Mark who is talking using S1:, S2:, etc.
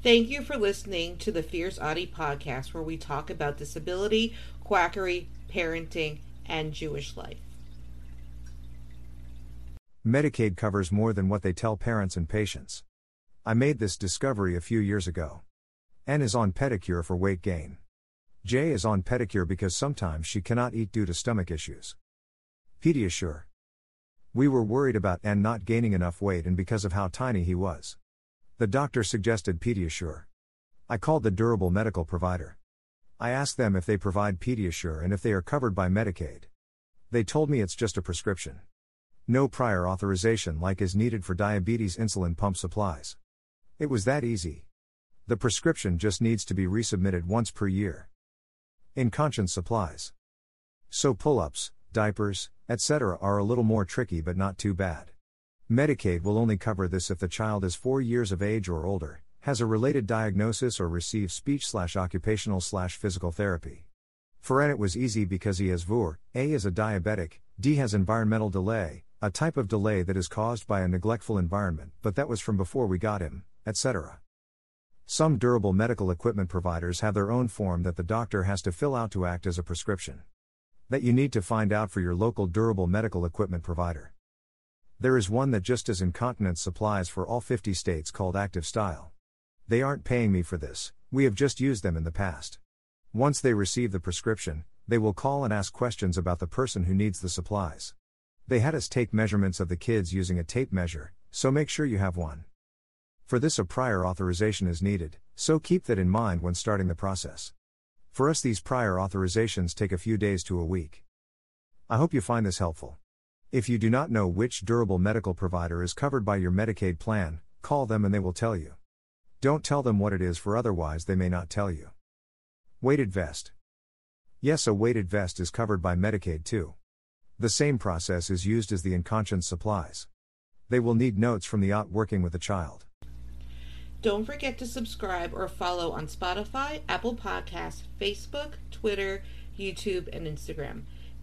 S1: Thank you for listening to the Fierce Autie podcast, where we talk about disability, quackery, parenting, and Jewish life.
S2: Medicaid covers more than what they tell parents and patients. I made this discovery a few years ago. N is on Pediasure for weight gain. J is on Pediasure because sometimes she cannot eat due to stomach issues. Pediasure. We were worried about N not gaining enough weight and because of how tiny he was. The doctor suggested Pediasure. I called the durable medical provider. I asked them if they provide Pediasure and if they are covered by Medicaid. They told me it's just a prescription. No prior authorization like is needed for diabetes insulin pump supplies. It was that easy. The prescription just needs to be resubmitted once per year. Incontinence supplies. So pull ups, diapers, etc. are a little more tricky but not too bad. Medicaid will only cover this if the child is 4 years of age or older, has a related diagnosis or receives speech slash occupational slash physical therapy. For N it was easy because he has VUR, A is a diabetic, D has environmental delay, a type of delay that is caused by a neglectful environment, but that was from before we got him, etc. Some durable medical equipment providers have their own form that the doctor has to fill out to act as a prescription that you need to find out for your local durable medical equipment provider. There is one that just does incontinence supplies for all 50 states called Active Style. They aren't paying me for this, we have just used them in the past. Once they receive the prescription, they will call and ask questions about the person who needs the supplies. They had us take measurements of the kids using a tape measure, so make sure you have one. For this, a prior authorization is needed, so keep that in mind when starting the process. For us, these prior authorizations take a few days to a week. I hope you find this helpful. If you do not know which durable medical provider is covered by your Medicaid plan, call them and they will tell you. Don't tell them what it is, for otherwise, they may not tell you. Weighted vest. Yes, a weighted vest is covered by Medicaid too. The same process is used as the incontinence supplies. They will need notes from the OT working with the child.
S1: Don't forget to subscribe or follow on Spotify, Apple Podcasts, Facebook, Twitter, YouTube, and Instagram.